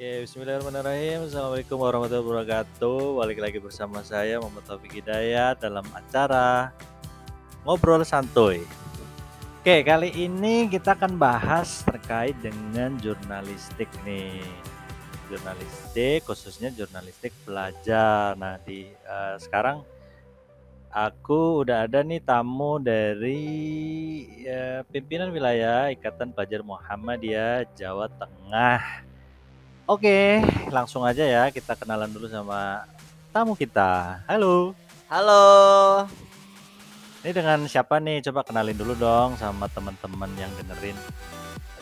Oke, bismillahirrahmanirrahim. Assalamualaikum warahmatullahi wabarakatuh. Balik lagi bersama saya Muhammad Taufik Hidayat dalam acara Ngobrol Santuy. Oke, kali ini kita akan bahas terkait dengan jurnalistik nih. Jurnalistik, khususnya jurnalistik pelajar. Nah, di uh, sekarang aku udah ada nih tamu dari ya, pimpinan wilayah Ikatan Pelajar Muhammadiyah Jawa Tengah. Oke, langsung aja ya kita kenalan dulu sama tamu kita. Halo. Halo. Ini dengan siapa nih? Coba kenalin dulu dong sama teman-teman yang dengerin.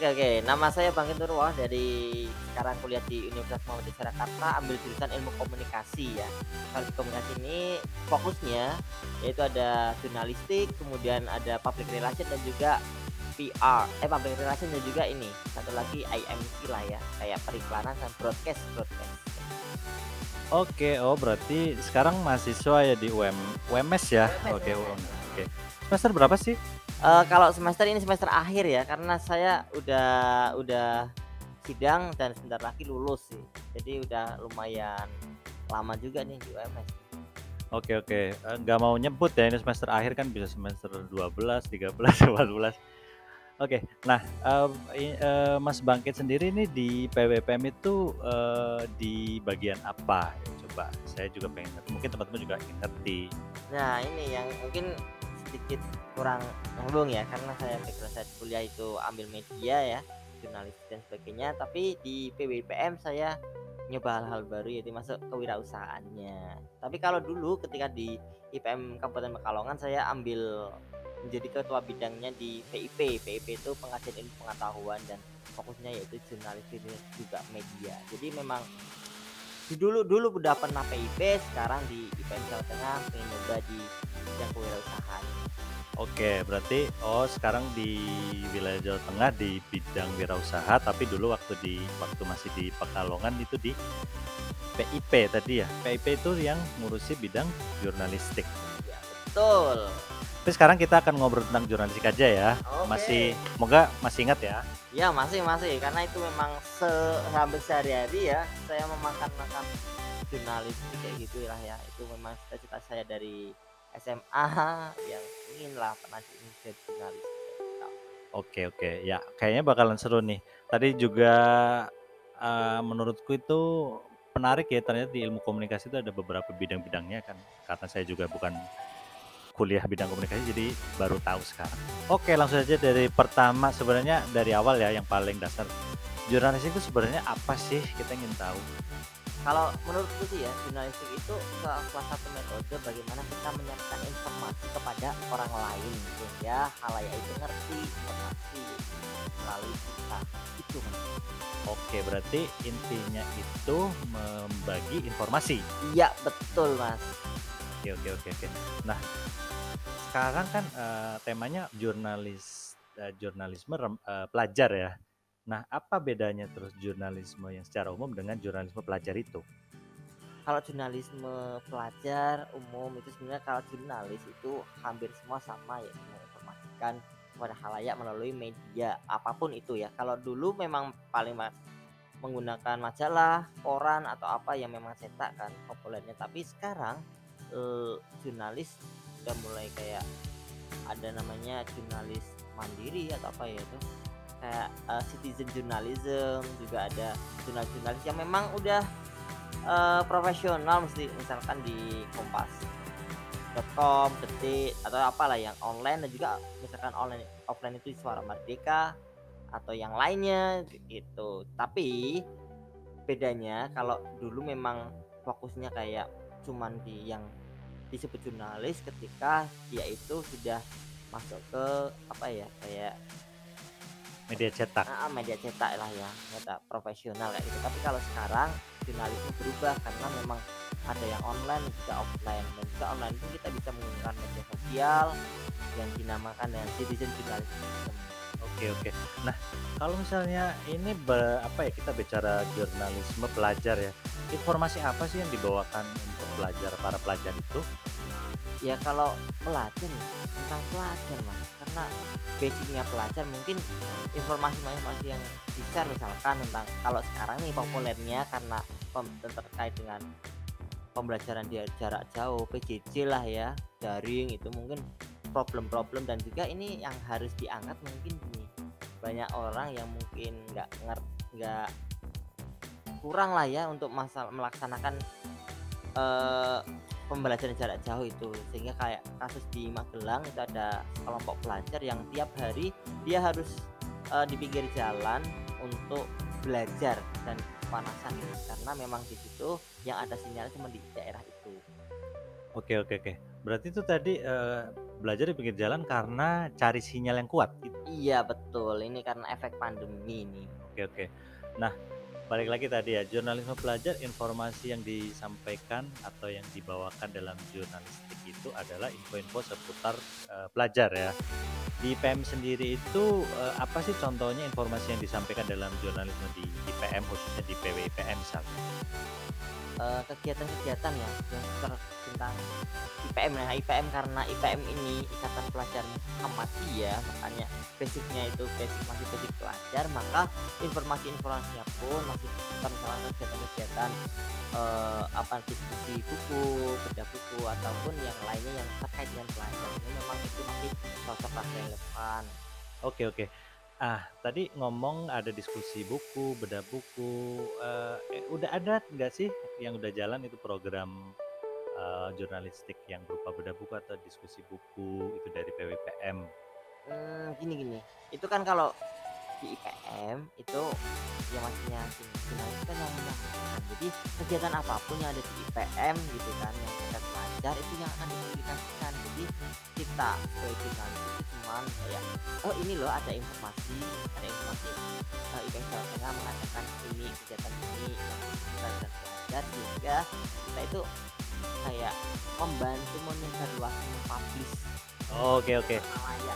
Oke oke, nama saya Bang Wah dari sekarang kuliah di Universitas Muhammadiyah Surakarta ambil jurusan ilmu komunikasi ya. Kalau di komunikasi ini fokusnya yaitu ada jurnalistik, kemudian ada public relation dan juga PR eh public relation dan juga ini satu lagi IMC lah ya kayak periklanan dan broadcast broadcast Oke, oh berarti sekarang mahasiswa ya di UM, UMS ya? Oke, UM, oke. Semester berapa sih? Uh, kalau semester ini semester akhir ya, karena saya udah udah sidang dan sebentar lagi lulus sih. Jadi udah lumayan lama juga nih di UMS. Oke oke, uh, nggak mau nyebut ya ini semester akhir kan bisa semester 12, 13, 14. Oke, nah uh, uh, Mas Bangkit sendiri ini di PWPM itu uh, di bagian apa? Coba saya juga pengen ngerti. Mungkin teman-teman juga ingin ngerti. Nah ini yang mungkin sedikit kurang nyambung ya karena saya background saya kuliah itu ambil media ya, jurnalis dan sebagainya. Tapi di PWPM saya nyoba hal-hal baru yaitu masuk kewirausahaannya. Tapi kalau dulu ketika di IPM Kabupaten Pekalongan saya ambil menjadi ketua bidangnya di PIP. PIP itu pengajian ilmu pengetahuan dan fokusnya yaitu jurnalistik juga media. Jadi memang di dulu dulu udah pernah PIP, sekarang di IPM Jawa Tengah pengen nyoba di bidang kewirausahaan. Oke, berarti oh sekarang di wilayah Jawa Tengah di bidang wirausaha, tapi dulu waktu di waktu masih di Pekalongan itu di PIP tadi ya. PIP itu yang ngurusi bidang jurnalistik. Ya, betul. Tapi sekarang kita akan ngobrol tentang jurnalistik aja ya. Okay. Masih, semoga masih ingat ya. Ya masih masih karena itu memang sehampir sehari-hari ya saya memakan makan jurnalistik kayak gitu lah ya. Itu memang cita-cita saya dari SMA yang ingin lah pernah jadi jurnalis. Oke oke ya kayaknya bakalan seru nih. Tadi juga uh, menurutku itu menarik ya ternyata di ilmu komunikasi itu ada beberapa bidang-bidangnya kan karena saya juga bukan kuliah bidang komunikasi jadi baru tahu sekarang. Oke, langsung saja dari pertama sebenarnya dari awal ya yang paling dasar. Jurnalistik itu sebenarnya apa sih? Kita ingin tahu. Kalau menurutku sih ya, jurnalistik itu salah satu metode bagaimana kita menyampaikan informasi kepada orang lain sehingga halayak itu ngerti informasi melalui kita. Itu Oke, berarti intinya itu membagi informasi. Iya, betul, Mas. Oke, oke, oke, oke. Nah, sekarang kan uh, temanya jurnalis uh, jurnalisme uh, pelajar ya. Nah, apa bedanya terus jurnalisme yang secara umum dengan jurnalisme pelajar itu? Kalau jurnalisme pelajar umum itu sebenarnya kalau jurnalis itu hampir semua sama ya menginformasikan kepada halayak melalui media apa pun itu ya. Kalau dulu memang paling menggunakan majalah, koran atau apa yang memang cetak kan populernya. Tapi sekarang jurnalis udah mulai kayak ada namanya jurnalis mandiri atau apa ya itu kayak uh, citizen journalism juga ada jurnalis-jurnalis yang memang udah uh, profesional mesti misalkan di kompas.com, detik atau apalah yang online dan juga misalkan online offline itu suara merdeka atau yang lainnya gitu. Tapi bedanya kalau dulu memang fokusnya kayak cuman di yang disebut jurnalis ketika dia itu sudah masuk ke apa ya kayak media cetak. Ah, media cetak lah ya media profesional kayak gitu. Tapi kalau sekarang jurnalis itu berubah karena memang ada yang online juga offline. Dan juga online itu kita bisa menggunakan media sosial yang dinamakan dengan citizen journalism oke oke. Nah kalau misalnya ini ber, apa ya kita bicara jurnalisme pelajar ya informasi apa sih yang dibawakan untuk pelajar para pelajar itu? Ya kalau pelajar tentang pelajar Mas, karena basic-nya pelajar mungkin informasi-informasi yang di-share misalkan tentang kalau sekarang nih populernya karena terkait dengan pembelajaran dia jarak jauh, PJJ lah ya, daring itu mungkin problem-problem dan juga ini yang harus diangkat mungkin banyak orang yang mungkin nggak nger nggak kurang lah ya untuk masalah melaksanakan eh, pembelajaran jarak jauh itu sehingga kayak kasus di Magelang itu ada kelompok pelajar yang tiap hari dia harus eh, di pinggir jalan untuk belajar dan kepanasan gitu. karena memang di situ yang ada sinyal cuma di daerah itu. Oke oke oke. Berarti itu tadi, eee, belajar di pinggir jalan karena cari sinyal yang kuat gitu? Iya betul, ini karena efek pandemi ini. Oke oke. Nah, balik lagi tadi ya, jurnalisme pelajar informasi yang disampaikan atau yang dibawakan dalam jurnalistik itu adalah info-info seputar, eee, pelajar ya. Di IPM sendiri itu, eee, apa sih contohnya informasi yang disampaikan dalam jurnalisme di IPM khususnya di PWIPM misalnya? Eee, kegiatan-kegiatan ya yang ter tentang IPM nah IPM karena IPM ini Ikatan Pelajar Muhammadiyah makanya basicnya itu basic masih basic pelajar maka informasi-informasinya pun masih seputar misalnya kegiatan-kegiatan eee, apa diskusi buku, bedah buku ataupun yang lainnya yang terkait dengan pelajar ini memang itu masih cocok relevan. Oke oke. Ah, tadi ngomong ada diskusi buku, bedah buku, eee, eh, udah ada nggak sih yang udah jalan itu program, eee, jurnalistik yang berupa bedah buku atau diskusi buku itu dari PWPM? Mmm, gini gini, itu kan kalau di IPM itu yang maksudnya himpunan itu kan yang menyampaikan. Jadi kegiatan apa pun yang ada di IPM gitu kan yang terkait pelajar itu yang akan dipublikasikan. Jadi kita sebagai jurnalis itu cuman kayak, "Oh ini loh ada informasi, ada informasi, eee, IPM Jawa Tengah mengadakan ini, kegiatan ini yang terkait dengan pelajar." Sehingga kita itu kayak membantu menyebarluaskan, mem-publish Oke oke.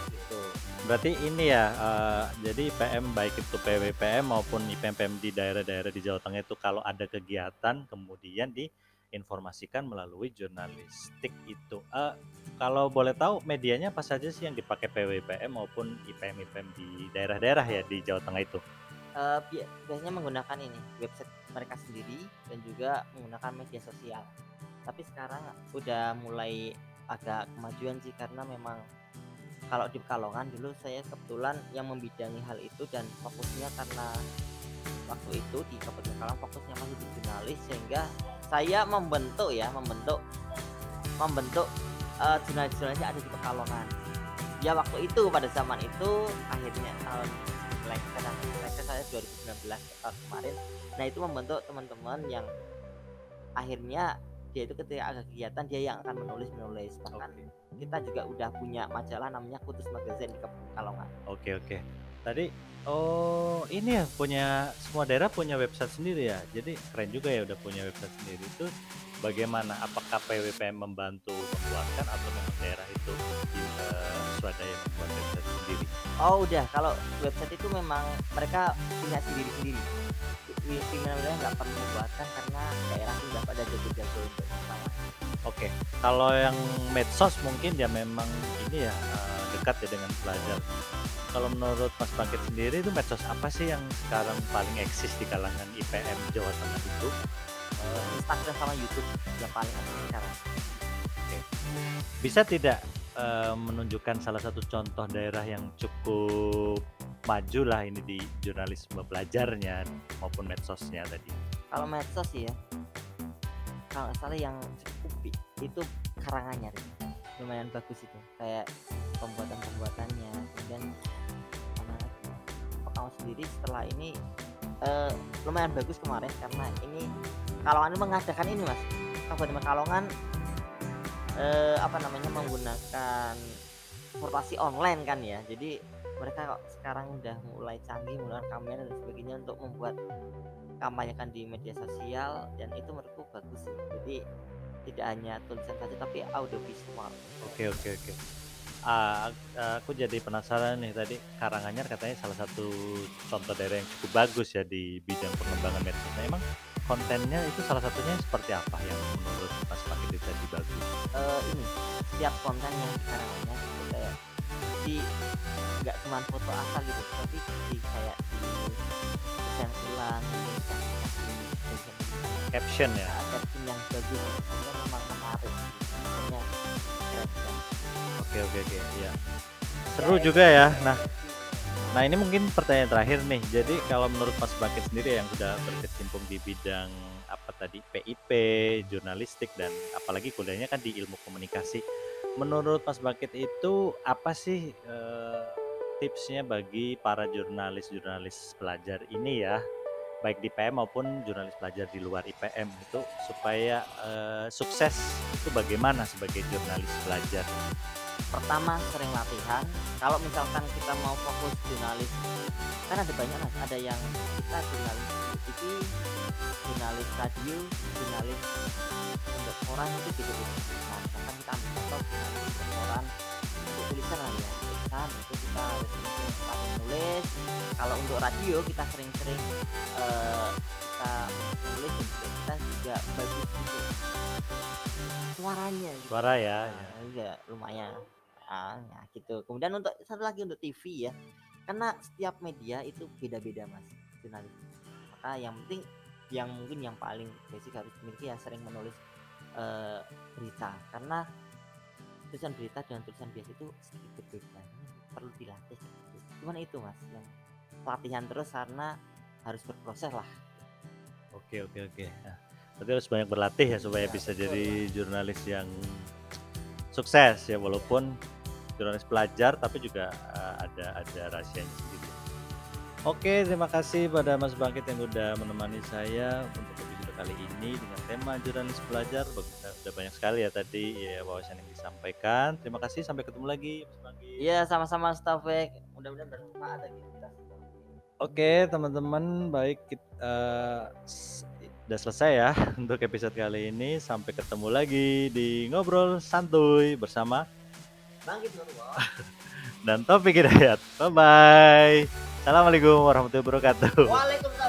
gitu. Berarti ini ya, eee, jadi IPM baik itu PWPM maupun IPM-IPM di daerah-daerah di Jawa Tengah itu kalau ada kegiatan kemudian diinformasikan melalui jurnalistik itu. Eee, kalau boleh tahu medianya apa saja sih yang dipakai PWPM maupun IPM-IPM di daerah-daerah ya di Jawa Tengah itu? Bia biasanya menggunakan ini, website mereka sendiri dan juga menggunakan media sosial. Tapi sekarang udah mulai agak kemajuan sih karena memang kalau di Pekalongan dulu saya kebetulan yang membidangi hal itu dan fokusnya karena waktu itu di Kabupaten Pekalongan fokusnya masih di jurnalis sehingga saya membentuk ya, membentuk membentuk, eee, jurnalis-jurnalis yang ada di Pekalongan. Ya waktu itu pada zaman itu akhirnya tahun lengser saya 2019 tahun kemarin. Nah itu membentuk teman-teman yang akhirnya dia itu ketika ada kegiatan dia yang akan menulis-menulis. Bahkan Oke. kita juga udah punya majalah namanya Kutus Magazine Kep Pekalongan. Oke oke. Tadi oh ini ya punya semua daerah punya website sendiri ya? Jadi keren juga ya udah punya website sendiri. Itu bagaimana? Apakah PWPM membantu membuatkan atau memang daerah itu eee, swadaya membuat website sendiri? Oh udah, kalau website itu memang mereka punya sendiri-sendiri. Pi pimpinan wilayah nggak perlu membuatkan karena daerah sudah pada jago-jago untuk masalah. Oke, kalau yang medsos mungkin ya memang ini ya, eee, dekat ya dengan pelajar. Kalau menurut Mas Bangkit sendiri itu medsos apa sih yang sekarang paling eksis di kalangan IPM Jawa Tengah itu? Eee, Instagram sama YouTube yang paling aktif sekarang. Oke. Bisa tidak, eee, menunjukkan salah satu contoh daerah yang cukup majulah ini di jurnalisme pelajarnya maupun medsosnya tadi? Kalau medsos ya kalau salah yang cukup itu Karanganyar, lumayan bagus itu, kayak pembuatan-pembuatannya. Kemudian Pekalongan sendiri setelah ini, eee, lumayan bagus kemarin karena ini Pekalongan ini mengadakan ini Mas, Kabupaten Pekalongan, eee, apa namanya, menggunakan transportasi online kan ya. Jadi mereka kok sekarang udah mulai canggih menggunakan kamera dan sebagainya untuk membuat kampanyekan di media sosial dan itu menurutku bagus sih. Jadi tidak hanya tulisan saja tapi audio visual. Oke oke oke. Ah, aku jadi penasaran nih tadi Karanganyar katanya salah satu contoh daerah yang cukup bagus ya di bidang pengembangan medsos. Nah, emang kontennya itu salah satunya seperti apa yang menurut Mas Bangkit berita di bagus? Eh, ini setiap konten yang sekarang itu kayak di nggak cuma foto asal gitu tapi di kayak di desain ulang desain caption ya? Caption yang bagus memang menarik oke oke oke ya seru juga ya. nah Nah ini mungkin pertanyaan terakhir nih. Jadi kalau menurut Mas Bangkit sendiri yang sudah berkecimpung di bidang apa tadi? PIP, jurnalistik dan apalagi kuliahnya kan di ilmu komunikasi. Menurut Mas Bangkit itu apa sih eh, tipsnya bagi para jurnalis-jurnalis pelajar ini ya, baik di IPM maupun jurnalis pelajar di luar IPM itu supaya eh, sukses itu bagaimana sebagai jurnalis pelajar? pertama sering latihan. Kalau misalkan kita mau fokus jurnalis kan ada banyak mas. Ada yang kita jurnalis TV jurnalis radio jurnalis untuk koran itu gitu gitu. Nah kita ambil contoh jurnalis koran untuk tulisan lah ya tulisan itu kita harus sering pakai nulis kalau untuk radio kita sering-sering eh, kita nulis juga kita juga bagus untuk suaranya gitu. Suara ya. ya. Nah, iya lumayan ah ya gitu kemudian untuk satu lagi untuk TV ya karena setiap media itu beda-beda mas jurnalis maka yang penting yang mungkin yang paling basic harus dimiliki ya sering menulis eh, berita karena tulisan berita dengan tulisan biasa itu sedikit beda perlu dilatih sedikit. cuman itu mas yang latihan terus karena harus berproses lah Oke oke oke. Nah, berarti harus banyak berlatih ya supaya Iya, bisa betul, jadi jurnalis yang sukses ya walaupun jurnalis pelajar tapi juga uh, ada ada rahasianya sendiri. Oke terima kasih pada Mas Bangkit yang udah menemani saya untuk kali ini dengan tema jurnalis pelajar. Bagus, udah banyak sekali ya tadi ya wawasan yang disampaikan. Terima kasih sampai ketemu lagi iya sama-sama Stafek mudah-mudahan bermanfaat bagi kita Oke teman-teman baik kita udah selesai ya untuk episode kali ini sampai ketemu lagi di ngobrol santuy bersama bangkit dan Topik Hidayat. Bye bye. Assalamualaikum warahmatullahi wabarakatuh. Waalaikumsalam